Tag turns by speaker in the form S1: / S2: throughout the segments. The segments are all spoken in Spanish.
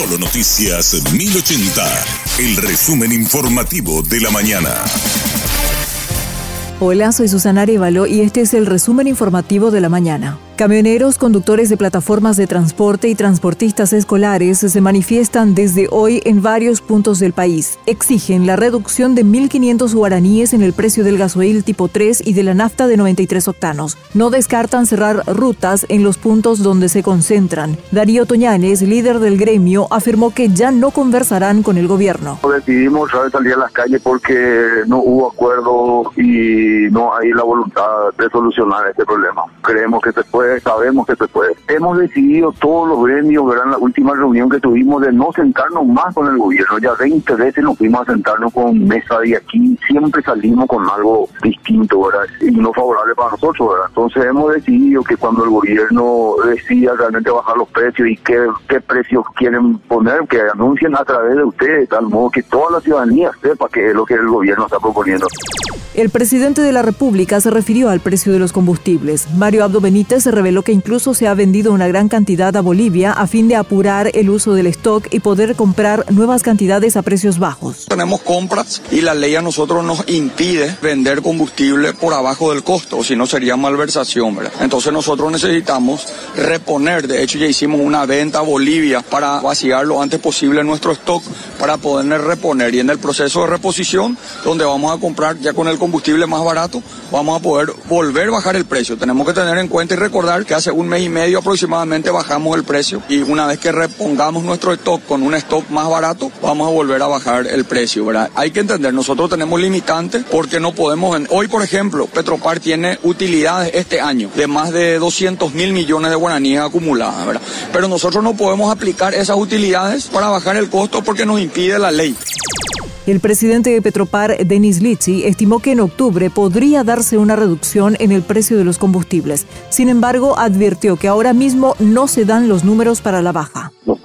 S1: Solo Noticias 1080, el resumen informativo de la mañana.
S2: Hola, soy Susana Arevalo y este es el resumen informativo de la mañana. Camioneros, conductores de plataformas de transporte y transportistas escolares se manifiestan desde hoy en varios puntos del país. Exigen la reducción de 1.500 guaraníes en el precio del gasoil tipo 3 y de la nafta de 93 octanos. No descartan cerrar rutas en los puntos donde se concentran. Darío Toñanes, líder del gremio, afirmó que ya no conversarán con el gobierno.
S3: Decidimos salir a las calles porque no hubo acuerdo y no hay la voluntad de solucionar este problema. Creemos que se puede sabemos que se puede. Hemos decidido todos los gremios, ¿verdad? En la última reunión que tuvimos de no sentarnos más con el gobierno. Ya 20 veces nos fuimos a sentarnos con mesa y aquí siempre salimos con algo distinto, ¿verdad? Y no favorable para nosotros, ¿verdad? Entonces hemos decidido que cuando el gobierno decida realmente bajar los precios y qué, qué precios quieren poner, que anuncien a través de ustedes, de tal modo que toda la ciudadanía sepa qué es lo que el gobierno está proponiendo.
S2: El presidente de la República se refirió al precio de los combustibles. Mario Abdo Benítez reveló que incluso se ha vendido una gran cantidad a Bolivia a fin de apurar el uso del stock y poder comprar nuevas cantidades a precios bajos.
S4: Tenemos compras y la ley a nosotros nos impide vender combustible por abajo del costo, si no sería malversación, ¿verdad? Entonces nosotros necesitamos reponer, de hecho ya hicimos una venta a Bolivia para vaciar lo antes posible nuestro stock para poder reponer y en el proceso de reposición donde vamos a comprar ya con el combustible más barato, vamos a poder volver a bajar el precio. Tenemos que tener en cuenta y recordar que hace un mes y medio aproximadamente bajamos el precio y una vez que repongamos nuestro stock con un stock más barato, vamos a volver a bajar el precio, ¿verdad? Hay que entender, nosotros tenemos limitantes porque no podemos... Hoy, por ejemplo, Petropar tiene utilidades este año de más de 200 mil millones de guaraníes acumuladas, ¿verdad? Pero nosotros no podemos aplicar esas utilidades para bajar el costo porque nos impide la ley.
S2: El presidente de Petropar, Denis Litsi, estimó que en octubre podría darse una reducción en el precio de los combustibles. Sin embargo, advirtió que ahora mismo no se dan los números para la baja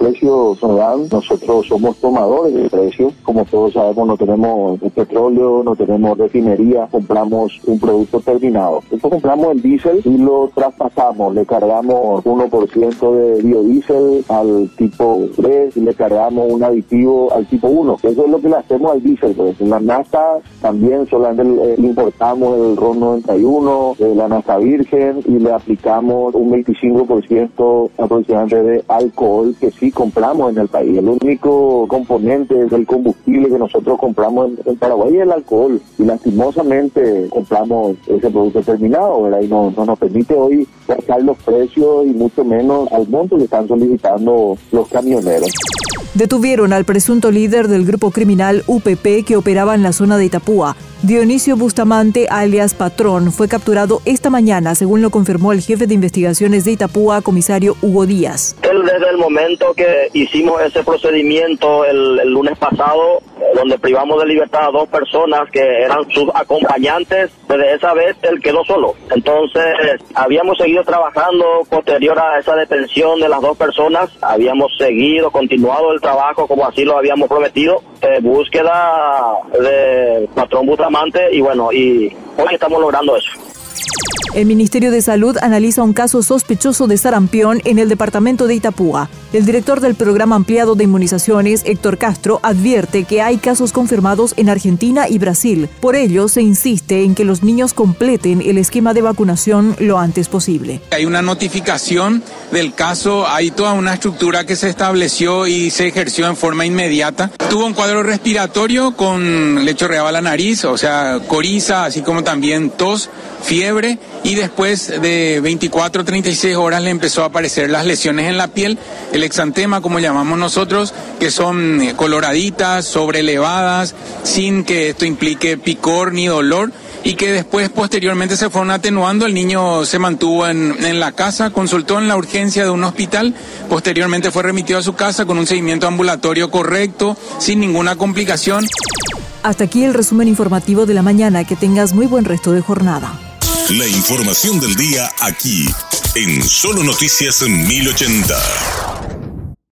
S3: precios no dan, nosotros somos tomadores de precios, como todos sabemos no tenemos petróleo, no tenemos refinería, compramos un producto terminado. Entonces compramos el diésel y lo traspasamos, le cargamos 1% de biodiesel al tipo 3 y le cargamos un aditivo al tipo 1. Eso es lo que le hacemos al diésel, pues. En la nafta también solamente eh, importamos el RON 91, de la nafta virgen y le aplicamos un 25% aproximadamente de alcohol que sí compramos en el país. El único componente del combustible que nosotros compramos en, Paraguay es el alcohol. Y lastimosamente compramos ese producto terminado, ¿verdad? Y no, no nos permite hoy bajar los precios y mucho menos al monto que están solicitando los camioneros.
S2: Detuvieron al presunto líder del grupo criminal UPP que operaba en la zona de Itapúa. Dionisio Bustamante, alias Patrón, fue capturado esta mañana, según lo confirmó el jefe de investigaciones de Itapúa, comisario Hugo Díaz.
S5: Él desde el momento que hicimos ese procedimiento el, el lunes pasado, donde privamos de libertad a dos personas que eran sus acompañantes, desde esa vez él quedó solo. Entonces, habíamos seguido trabajando posterior a esa detención de las dos personas, habíamos seguido, continuado el trabajo como así lo habíamos prometido, eh, búsqueda de patrón Bustamante y bueno, y hoy estamos logrando eso.
S2: El Ministerio de Salud analiza un caso sospechoso de sarampión en el departamento de Itapúa. El director del programa ampliado de inmunizaciones, Héctor Castro, advierte que hay casos confirmados en Argentina y Brasil. Por ello, se insiste en que los niños completen el esquema de vacunación lo antes posible.
S6: Hay una notificación del caso, hay toda una estructura que se estableció y se ejerció en forma inmediata. Tuvo un cuadro respiratorio con lecho real a la nariz, o sea, coriza, así como también tos, fiebre y después de 24 o 36 horas le empezó a aparecer las lesiones en la piel, el exantema como llamamos nosotros, que son eh, coloraditas, sobrelevadas, sin que esto implique picor ni dolor y que después posteriormente se fueron atenuando. El niño se mantuvo en, en, la casa, consultó en la urgencia de un hospital, posteriormente fue remitido a su casa con un seguimiento ambulatorio correcto, sin ninguna complicación.
S2: Hasta aquí el resumen informativo de la mañana. Que tengas muy buen resto de jornada.
S1: La información del día aquí, en Solo Noticias 1080.